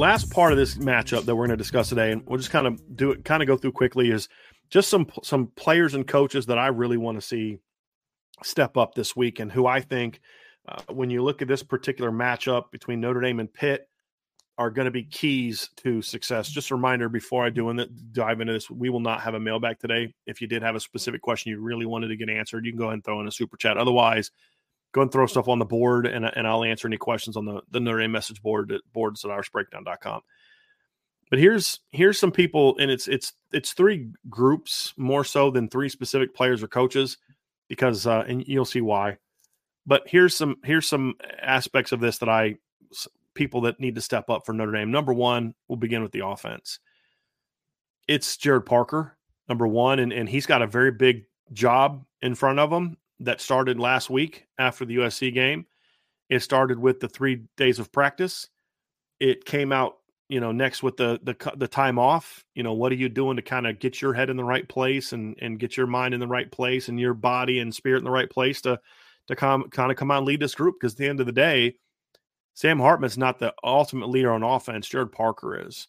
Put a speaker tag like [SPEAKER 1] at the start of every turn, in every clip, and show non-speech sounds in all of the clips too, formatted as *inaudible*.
[SPEAKER 1] Last part of this matchup that we're going to discuss today, and we'll just kind of do it, kind of go through quickly, is just some some players and coaches that I really want to see step up this week, and who I think, uh, when you look at this particular matchup between Notre Dame and Pitt, are going to be keys to success. Just a reminder before I do in the, dive into this, we will not have a mailbag today. If you did have a specific question you really wanted to get answered, you can go ahead and throw in a super chat. Otherwise, go and throw stuff on the board and, and I'll answer any questions on the, the Notre Dame message board at boards at irishbreakdown.com. But here's here's some people, and it's it's it's three groups more so than three specific players or coaches, because uh, and you'll see why. But here's some here's some aspects of this that I people that need to step up for Notre Dame. Number one, we'll begin with the offense. It's Gerad Parker, number one, and, and he's got a very big job in front of him that started last week after the USC game. It started with the three days of practice. It came out, you know, next with the the the time off. You know, what are you doing to kind of get your head in the right place and and get your mind in the right place and your body and spirit in the right place to to come kind of come on lead this group? Because at the end of the day, Sam Hartman's not the ultimate leader on offense. Gerad Parker is.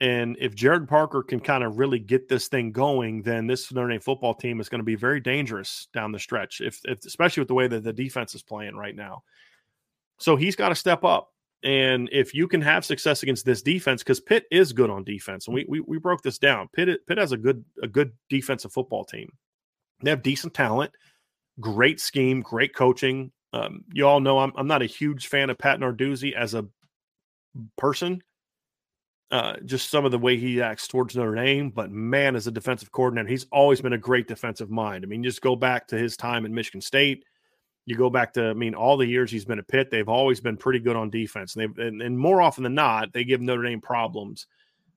[SPEAKER 1] And if Gerad Parker can kind of really get this thing going, then this Notre Dame football team is going to be very dangerous down the stretch, if, if especially with the way that the defense is playing right now. So he's got to step up. And if you can have success against this defense, because Pitt is good on defense, and we, we we broke this down. Pitt Pitt has a good a good defensive football team. They have decent talent, great scheme, great coaching. Um, you all know I'm I'm not a huge fan of Pat Narduzzi as a person uh, just some of the way he acts towards Notre Dame. But man, as a defensive coordinator, he's always been a great defensive mind. I mean, just go back to his time in Michigan State. You go back to, I mean, all the years he's been at Pitt, they've always been pretty good on defense. And, they've, and, and more often than not, they give Notre Dame problems.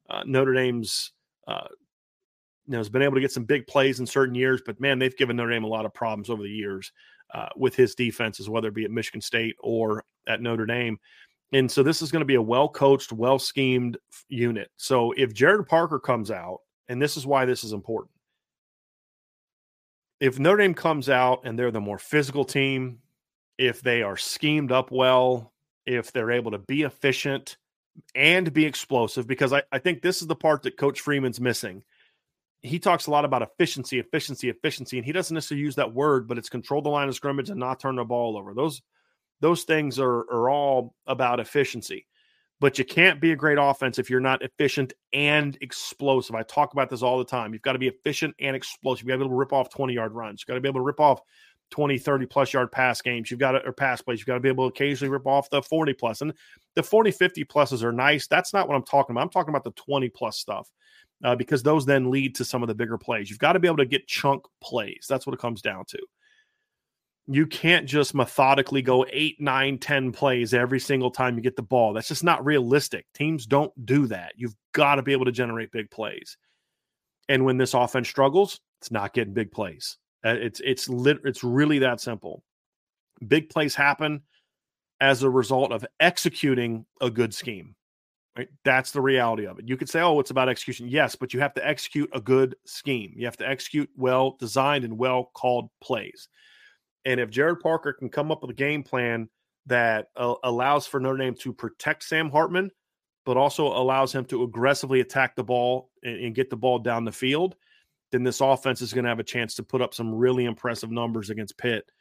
[SPEAKER 1] Uh, Notre Dame's, uh, you know, has been able to get some big plays in certain years, but man, they've given Notre Dame a lot of problems over the years uh, with his defenses, whether it be at Michigan State or at Notre Dame. And so this is going to be a well coached, well schemed unit. So if Gerad Parker comes out, and this is why this is important. If Notre Dame comes out and they're the more physical team, if they are schemed up well, if they're able to be efficient and be explosive, because I, I think this is the part that Coach Freeman's missing. He talks a lot about efficiency, efficiency, efficiency, and he doesn't necessarily use that word, but it's control the line of scrimmage and not turn the ball over. Those those things are, are all about efficiency. But you can't be a great offense if you're not efficient and explosive. I talk about this all the time. You've got to be efficient and explosive. You've got to be able to rip off 20 yard runs. You've got to be able to rip off 20, 30 plus yard pass games. You've got to, or pass plays. You've got to be able to occasionally rip off the 40 plus. And the 40, 50 pluses are nice. That's not what I'm talking about. I'm talking about the 20 plus stuff uh, because those then lead to some of the bigger plays. You've got to be able to get chunk plays. That's what it comes down to you can't just methodically go eight, nine, ten plays every single time you get the ball. That's just not realistic. Teams don't do that. You've got to be able to generate big plays. And when this offense struggles, it's not getting big plays. Uh, it's it's lit, it's really that simple. Big plays happen as a result of executing a good scheme. Right? That's the reality of it. You could say, oh, it's about execution. Yes, but you have to execute a good scheme. You have to execute well designed and well called plays. And if Gerad Parker can come up with a game plan that uh, allows for Notre Dame to protect Sam Hartman, but also allows him to aggressively attack the ball and, and get the ball down the field, then this offense is going to have a chance to put up some really impressive numbers against Pitt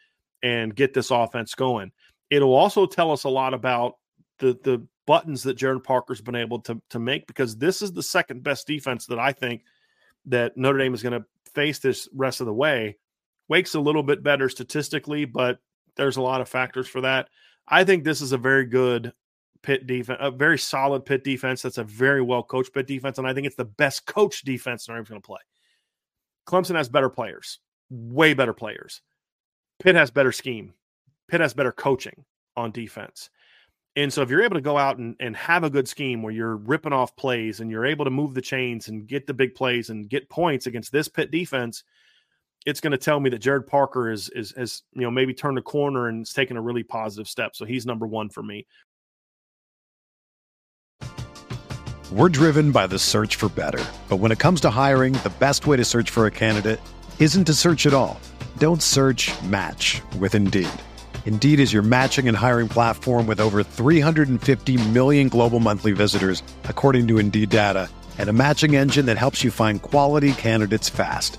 [SPEAKER 1] and get this offense going. It'll also tell us a lot about the the buttons that Gerad Parker's been able to to make because this is the second best defense that I think that Notre Dame is going to face this rest of the way. Wake's a little bit better statistically, but there's a lot of factors for that. I think this is a very good Pitt defense, a very solid Pitt defense. That's a very well coached Pitt defense, and I think it's the best coach defense Notre Dame's going to play. Clemson has better players, way better players. Pitt has better scheme. Pitt has better coaching on defense. And so if you're able to go out and, and have a good scheme where you're ripping off plays and you're able to move the chains and get the big plays and get points against this Pitt defense, it's going to tell me that Gerad Parker is is has you know maybe turned a corner and is taking a really positive step. So he's number one for me.
[SPEAKER 2] We're driven by the search for better. But when it comes to hiring, the best way to search for a candidate isn't to search at all. Don't search match with Indeed. Indeed is your matching and hiring platform with over 350 million global monthly visitors, according to Indeed data, and a matching engine that helps you find quality candidates fast.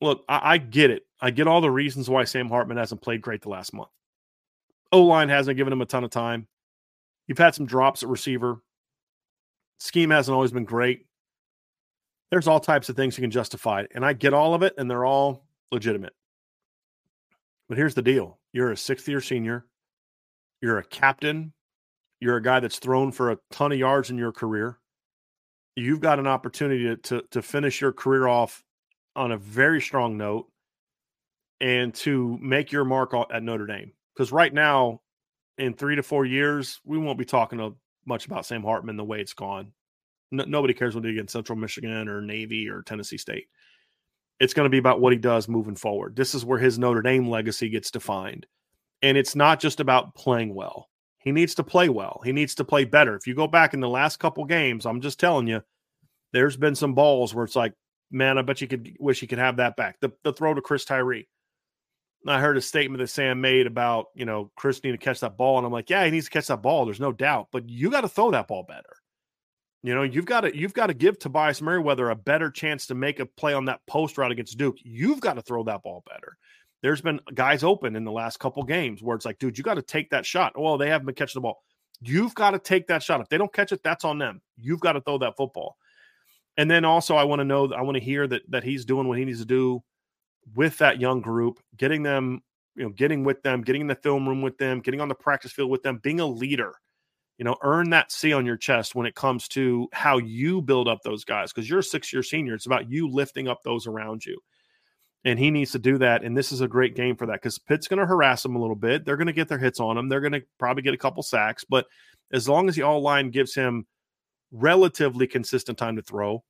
[SPEAKER 1] Look, I, I get it. I get all the reasons why Sam Hartman hasn't played great the last month. O line hasn't given him a ton of time. You've had some drops at receiver. Scheme hasn't always been great. There's all types of things you can justify. And I get all of it, and they're all legitimate. But here's the deal you're a sixth year senior, you're a captain, you're a guy that's thrown for a ton of yards in your career. You've got an opportunity to, to, to finish your career off on a very strong note and to make your mark at Notre Dame. Because right now, in three to four years, we won't be talking much about Sam Hartman the way it's gone. No, nobody cares what he did against Central Michigan or Navy or Tennessee State. It's going to be about what he does moving forward. This is where his Notre Dame legacy gets defined. And it's not just about playing well. He needs to play well. He needs to play better. If you go back in the last couple games, I'm just telling you, there's been some balls where it's like, man, I bet you could wish you could have that back. The, the throw to Chris Tyree. I heard a statement that Sam made about, you know, Chris needing to catch that ball. And I'm like, yeah, he needs to catch that ball. There's no doubt. But you got to throw that ball better. You know, you've got to you've got to give Tobias Merriweather a better chance to make a play on that post route against Duke. You've got to throw that ball better. There's been guys open in the last couple games where it's like, dude, you got to take that shot. Oh, well, they haven't been catching the ball. You've got to take that shot. If they don't catch it, that's on them. You've got to throw that football. And then also, I want to know, I want to hear that that he's doing what he needs to do with that young group, getting them, you know, getting with them, getting in the film room with them, getting on the practice field with them, being a leader. You know, earn that C on your chest when it comes to how you build up those guys because you're a six year senior. It's about you lifting up those around you and he needs to do that. And this is a great game for that because Pitt's going to harass him a little bit. They're going to get their hits on him. They're going to probably get a couple sacks, but as long as the all line gives him relatively consistent time to throw,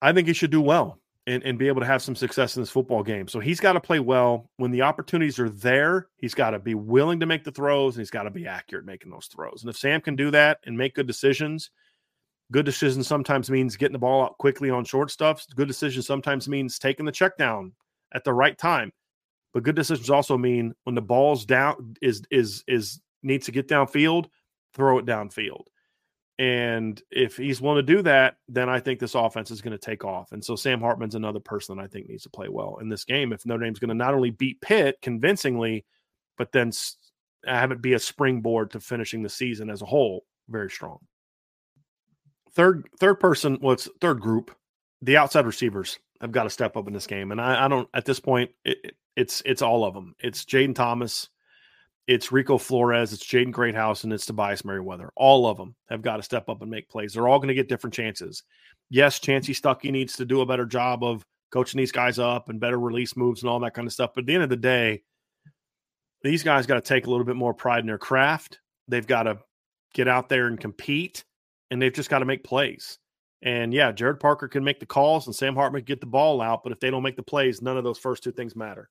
[SPEAKER 1] I think he should do well and, and be able to have some success in this football game. So he's got to play well. When the opportunities are there, he's got to be willing to make the throws and he's got to be accurate making those throws. And if Sam can do that and make good decisions, Good decision sometimes means getting the ball out quickly on short stuff. Good decision sometimes means taking the check down at the right time. But good decisions also mean when the ball's down is is is needs to get downfield, throw it downfield. And if he's willing to do that, then I think this offense is going to take off. And so Sam Hartman's another person that I think needs to play well in this game. If Notre Dame's going to not only beat Pitt convincingly, but then have it be a springboard to finishing the season as a whole very strong third third person, well, it's third group. The outside receivers have got to step up in this game, and I, I don't at this point. It, it's it's all of them. It's Jayden Thomas, it's Rico Flores, it's Jaden Greathouse, and it's Tobias Merriweather. All of them have got to step up and make plays. They're all going to get different chances. Yes, Chansi Stuckey needs to do a better job of coaching these guys up and better release moves and all that kind of stuff. But at the end of the day, these guys got to take a little bit more pride in their craft. They've got to get out there and compete and they've just got to make plays. And yeah, Gerad Parker can make the calls and Sam Hartman get the ball out, but if they don't make the plays, none of those first two things matter.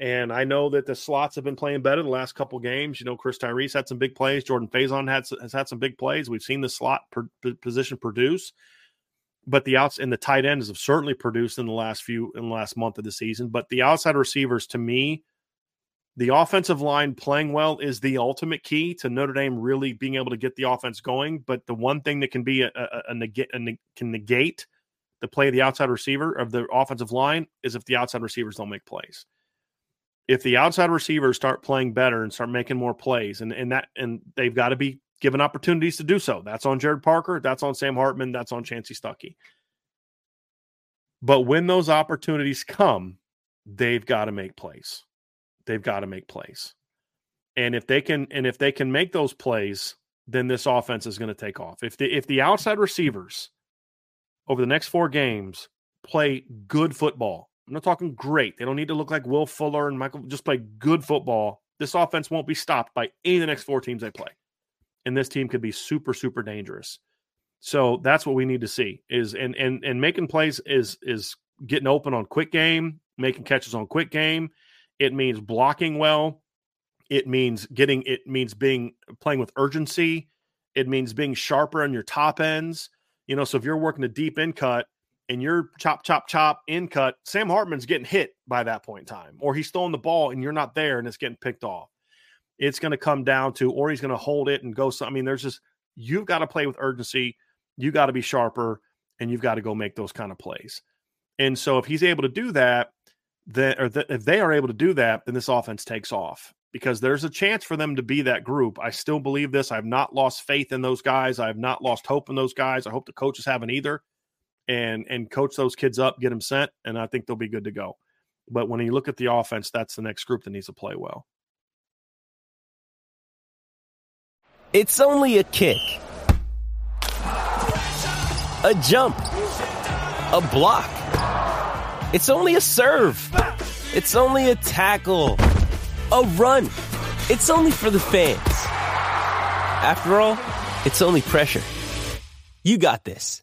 [SPEAKER 1] And I know that the slots have been playing better the last couple games. You know, Chris Tyree had some big plays. Jordan Faison had has had some big plays. We've seen the slot per, position produce, but the outs and the tight ends have certainly produced in the last few in the last month of the season. But the outside receivers, to me, the offensive line playing well is the ultimate key to Notre Dame really being able to get the offense going. But the one thing that can be a, a, a, negate, a can negate the play of the outside receiver of the offensive line is if the outside receivers don't make plays. If the outside receivers start playing better and start making more plays, and, and that and they've got to be given opportunities to do so. That's on Gerad Parker, that's on Sam Hartman, that's on Chansi Stuckey. But when those opportunities come, they've got to make plays they've got to make plays. And if they can and if they can make those plays, then this offense is going to take off. If the if the outside receivers over the next four games play good football, I'm not talking great. They don't need to look like Will Fuller and Michael, just play good football. This offense won't be stopped by any of the next four teams they play. And this team could be super, super dangerous. So that's what we need to see is and and and making plays is is getting open on quick game, making catches on quick game. It means blocking well. It means getting it means being playing with urgency. It means being sharper on your top ends. You know, so if you're working a deep in cut and you're chop, chop, chop in cut, Sam Hartman's getting hit by that point in time, or he's throwing the ball and you're not there and it's getting picked off. It's going to come down to, or he's going to hold it and go. So, I mean, there's just, you've got to play with urgency. You got to be sharper and you've got to go make those kind of plays. And so if he's able to do that, that or that if they are able to do that, then this offense takes off because there's a chance for them to be that group. I still believe this. I've not lost faith in those guys. I have not lost hope in those guys. I hope the coaches haven't either. And and coach those kids up, get them sent, and I think they'll be good to go. But when you look at the offense, that's the next group that needs to play well.
[SPEAKER 3] It's only a kick, a jump, a block. It's only a serve. It's only a tackle. A run. It's only for the fans. After all, it's only pressure. You got this.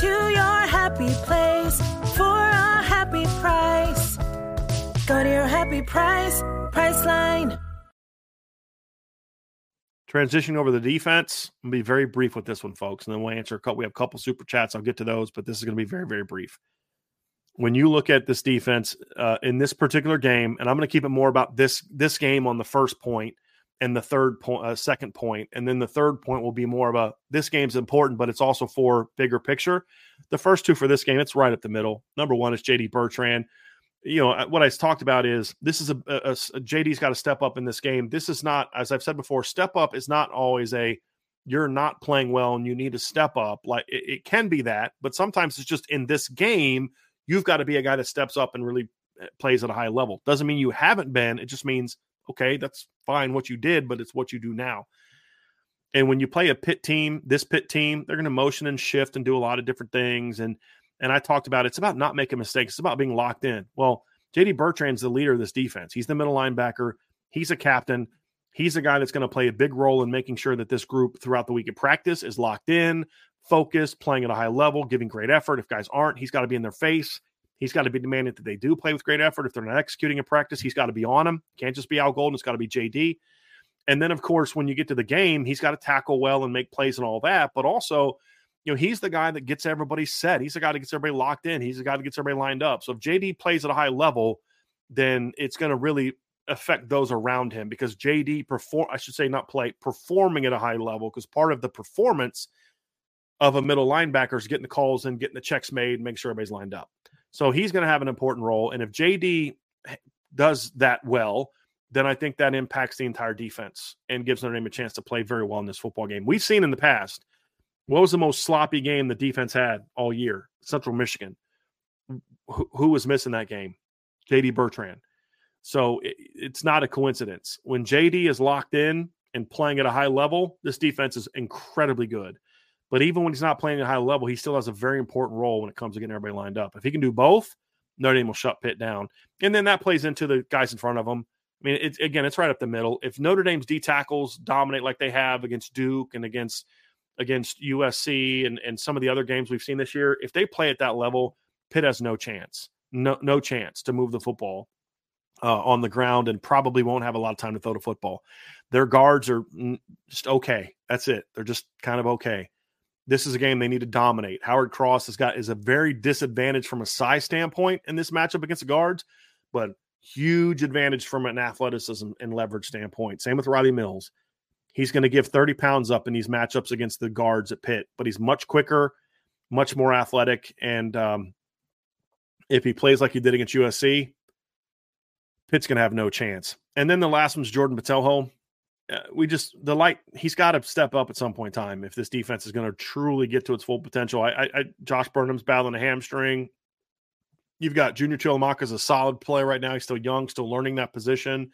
[SPEAKER 4] To your happy place for a happy price. Go to your happy price, Priceline.
[SPEAKER 1] Transitioning over the defense, gonna be very brief with this one, folks, and then we'll answer a couple. We have a couple super chats. I'll get to those, but this is gonna be very, very brief. When you look at this defense uh, in this particular game, and I'm gonna keep it more about this this game on the first point and the third point, uh, second point, and then the third point will be more of a this game's important, but it's also for bigger picture. The first two for this game, it's right up the middle. Number one is JD Bertrand you know what I talked about is this is a, a, a JD's got to step up in this game. This is not, as I've said before, step up is not always a you're not playing well and you need to step up. Like it, it can be that, but sometimes it's just in this game you've got to be a guy that steps up and really eh, plays at a high level. Doesn't mean you haven't been. It just means okay, that's fine what you did, but it's what you do now. And when you play a Pitt team, this Pitt team, they're going to motion and shift and do a lot of different things and and I talked about it's about not making mistakes. It's about being locked in. Well, JD Bertrand's the leader of this defense. He's the middle linebacker. He's a captain. He's a guy that's going to play a big role in making sure that this group throughout the week of practice is locked in, focused, playing at a high level, giving great effort. If guys aren't, he's got to be in their face. He's got to be demanding that they do play with great effort. If they're not executing in practice, he's got to be on them. Can't just be Al Golden. It's got to be JD. And then, of course, when you get to the game, he's got to tackle well and make plays and all that. But also, you know, he's the guy that gets everybody set. He's the guy that gets everybody locked in. He's the guy that gets everybody lined up. So if JD plays at a high level, then it's going to really affect those around him because JD perform I should say not play performing at a high level because part of the performance of a middle linebacker is getting the calls and getting the checks made, make sure everybody's lined up. So he's going to have an important role. And if JD does that well, then I think that impacts the entire defense and gives Notre Dame a chance to play very well in this football game. We've seen in the past what was the most sloppy game the defense had all year? Central Michigan. Who, who was missing that game? JD Bertrand. So it, it's not a coincidence. When JD is locked in and playing at a high level, this defense is incredibly good. But even when he's not playing at a high level, he still has a very important role when it comes to getting everybody lined up. If he can do both, Notre Dame will shut Pitt down. And then that plays into the guys in front of him. I mean, it's again, it's right up the middle. If Notre Dame's D tackles dominate like they have against Duke and against against USC and, and some of the other games we've seen this year, if they play at that level, Pitt has no chance, no no chance to move the football uh, on the ground, and probably won't have a lot of time to throw the football. Their guards are just okay. That's it. They're just kind of okay. This is a game they need to dominate. Howard Cross has got is a very disadvantage from a size standpoint in this matchup against the guards, but huge advantage from an athleticism and leverage standpoint. Same with Rylie Mills he's going to give 30 pounds up in these matchups against the guards at Pitt, but he's much quicker, much more athletic. And um, if he plays like he did against USC, Pitt's going to have no chance. And then the last one's Jordan Botelho. Uh, we just the light he's got to step up at some point in time if this defense is going to truly get to its full potential. I, I, I Josh Burnham's battling a hamstring. You've got Junior Tuihalamaka as a solid player right now. He's still young, still learning that position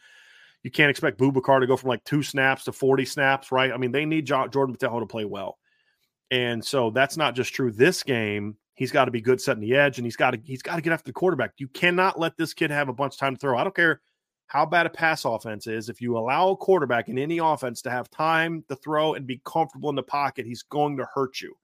[SPEAKER 1] you can't expect Boubacar to go from like two snaps to 40 snaps, right? I mean, they need Jordan Botelho to play well. And so that's not just true this game. He's got to be good setting the edge and he's got to he's got to get after the quarterback. You cannot let this kid have a bunch of time to throw. I don't care how bad a pass offense is. If you allow a quarterback in any offense to have time to throw and be comfortable in the pocket, he's going to hurt you.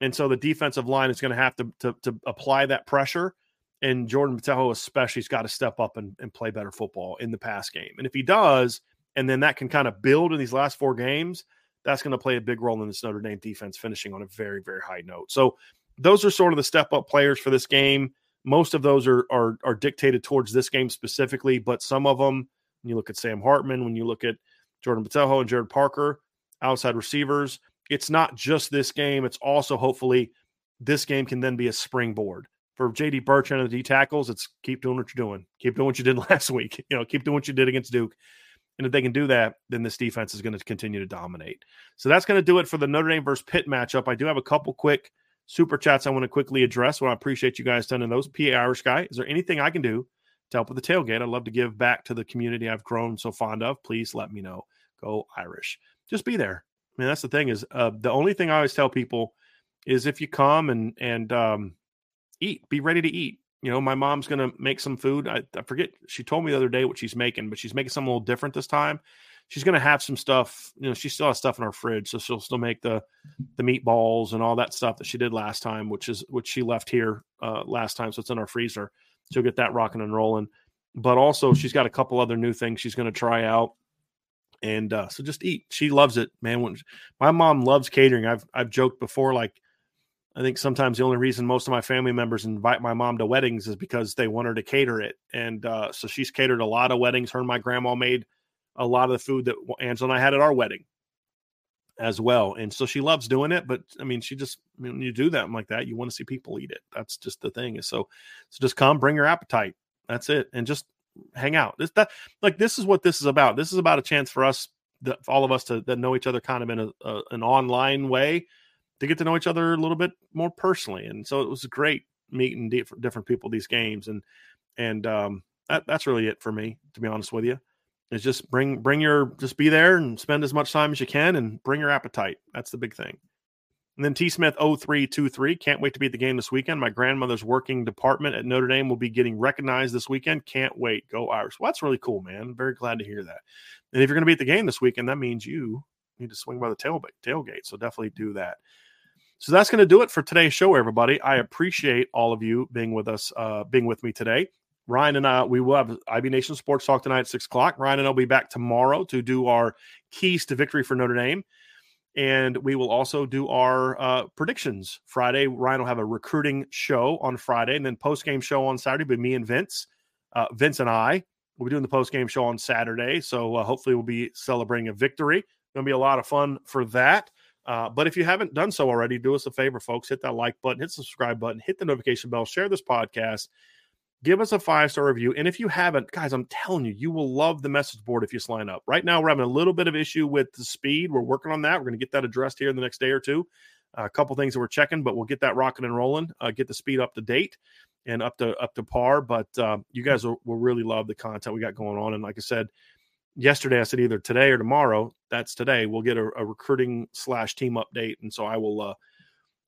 [SPEAKER 1] And so the defensive line is going to have to, to, to apply that pressure and Jordan Botelho especially has got to step up and, and play better football in the pass game. And if he does, and then that can kind of build in these last four games, that's going to play a big role in this Notre Dame defense finishing on a very, very high note. So those are sort of the step up players for this game. Most of those are are, are dictated towards this game specifically, but some of them, when you look at Sam Hartman, when you look at Jordan Botelho and Gerad Parker, outside receivers, it's not just this game. It's also hopefully this game can then be a springboard for JD Bertrand and the D tackles, it's keep doing what you're doing. Keep doing what you did *laughs* last week. You know, keep doing what you did against Duke. And if they can do that, then this defense is going to continue to dominate. So that's going to do it for the Notre Dame versus Pitt matchup. I do have a couple quick super chats I want to quickly address. Well, I appreciate you guys sending those. PA Irish guy, is there anything I can do to help with the tailgate? I'd love to give back to the community I've grown so fond of. Please let me know. Go Irish. Just be there. I mean, that's the thing is uh, the only thing I always tell people is if you come and and um, eat, be ready to eat. You know, my mom's to make some food. I, I, forget, she told me the other day what she's making, but she's making something a little different this time. She's going to have some stuff, you know, she still has stuff in her fridge. So she'll still make the, the meatballs and all that stuff that she did last time, which is, which she left here uh, last time. So it's in our freezer. She'll get that rocking and rolling. But also, she's got a couple other new things she's going to try out. and uh, so just eat. She loves it, man. When my mom loves catering, I've I've joked before, like I think sometimes the only reason most of my family members invite my mom to weddings is because they want her to cater it, and uh, so she's catered a lot of weddings. Her and my grandma made a lot of the food that Angela and I had at our wedding as well, and so she loves doing it. But I mean, she just I mean, when you do that like that, you want to see people eat it. That's just the thing. So so just come, bring your appetite. That's it, and just hang out. This that like this is what this is about. This is about a chance for us, that, for all of us to that know each other kind of in a, a, an online way, to get to know each other a little bit more personally. And so it was great meeting different different people these games, and and um, that, that's really it for me, to be honest with you. Is just bring bring your just be there and spend as much time as you can, and bring your appetite. That's the big thing. And then T Smith 0323. Can't wait to be at the game this weekend. My grandmother's working department at Notre Dame will be getting recognized this weekend. Can't wait. Go Irish. Well, that's really cool, man. Very glad to hear that. And if you're going to be at the game this weekend, that means you need to swing by the tailgate. Tailgate. So definitely do that. So that's going to do it for today's show, everybody. I appreciate all of you being with us, uh, being with me today. Ryan and I, we will have IB Nation Sports Talk tonight at six o'clock. Ryan and I'll be back tomorrow to do our keys to victory for Notre Dame and we will also do our uh, predictions Friday. Ryan will have a recruiting show on Friday, and then post game show on Saturday. But me and Vince, uh, Vince and I will be doing the post game show on Saturday. So uh, hopefully we'll be celebrating a victory. Going to be a lot of fun for that. Uh, but if you haven't done so already, do us a favor, folks. Hit that like button, hit the subscribe button, hit the notification bell, share this podcast give us a five star review. And if you haven't, guys, I'm telling you, you will love the message board if you sign up. Right now, we're having a little bit of issue with the speed. We're working on that. We're going to get that addressed here in the next day or two. Uh, a couple things that we're checking, but we'll get that rocking and rolling. Uh, get the speed up to date and up to up to par. But uh, you guys will, will really love the content we got going on. And like I said yesterday, I said either today or tomorrow. That's today. We'll get a, a recruiting slash team update, and so I will uh,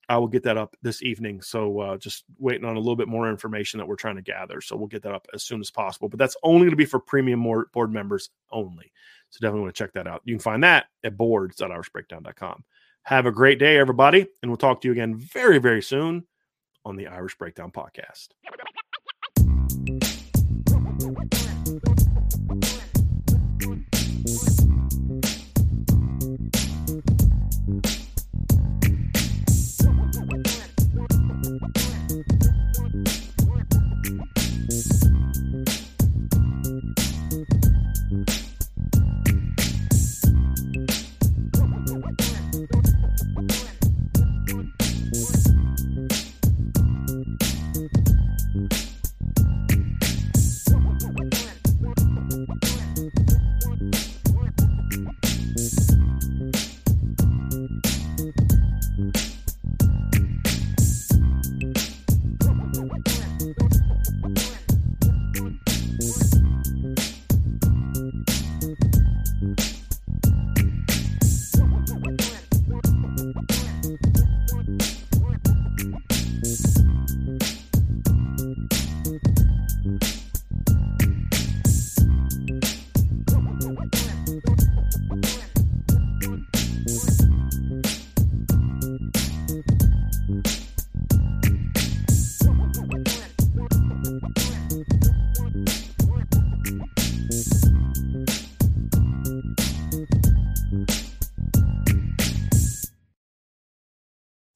[SPEAKER 1] I will get that up this evening. So uh, just waiting on a little bit more information that we're trying to gather. So we'll get that up as soon as possible. But that's only going to be for premium board members only. So definitely want to check that out. You can find that at boards.irishbreakdown.com. Have a great day, everybody. And we'll talk to you again very, very soon on the Irish Breakdown Podcast.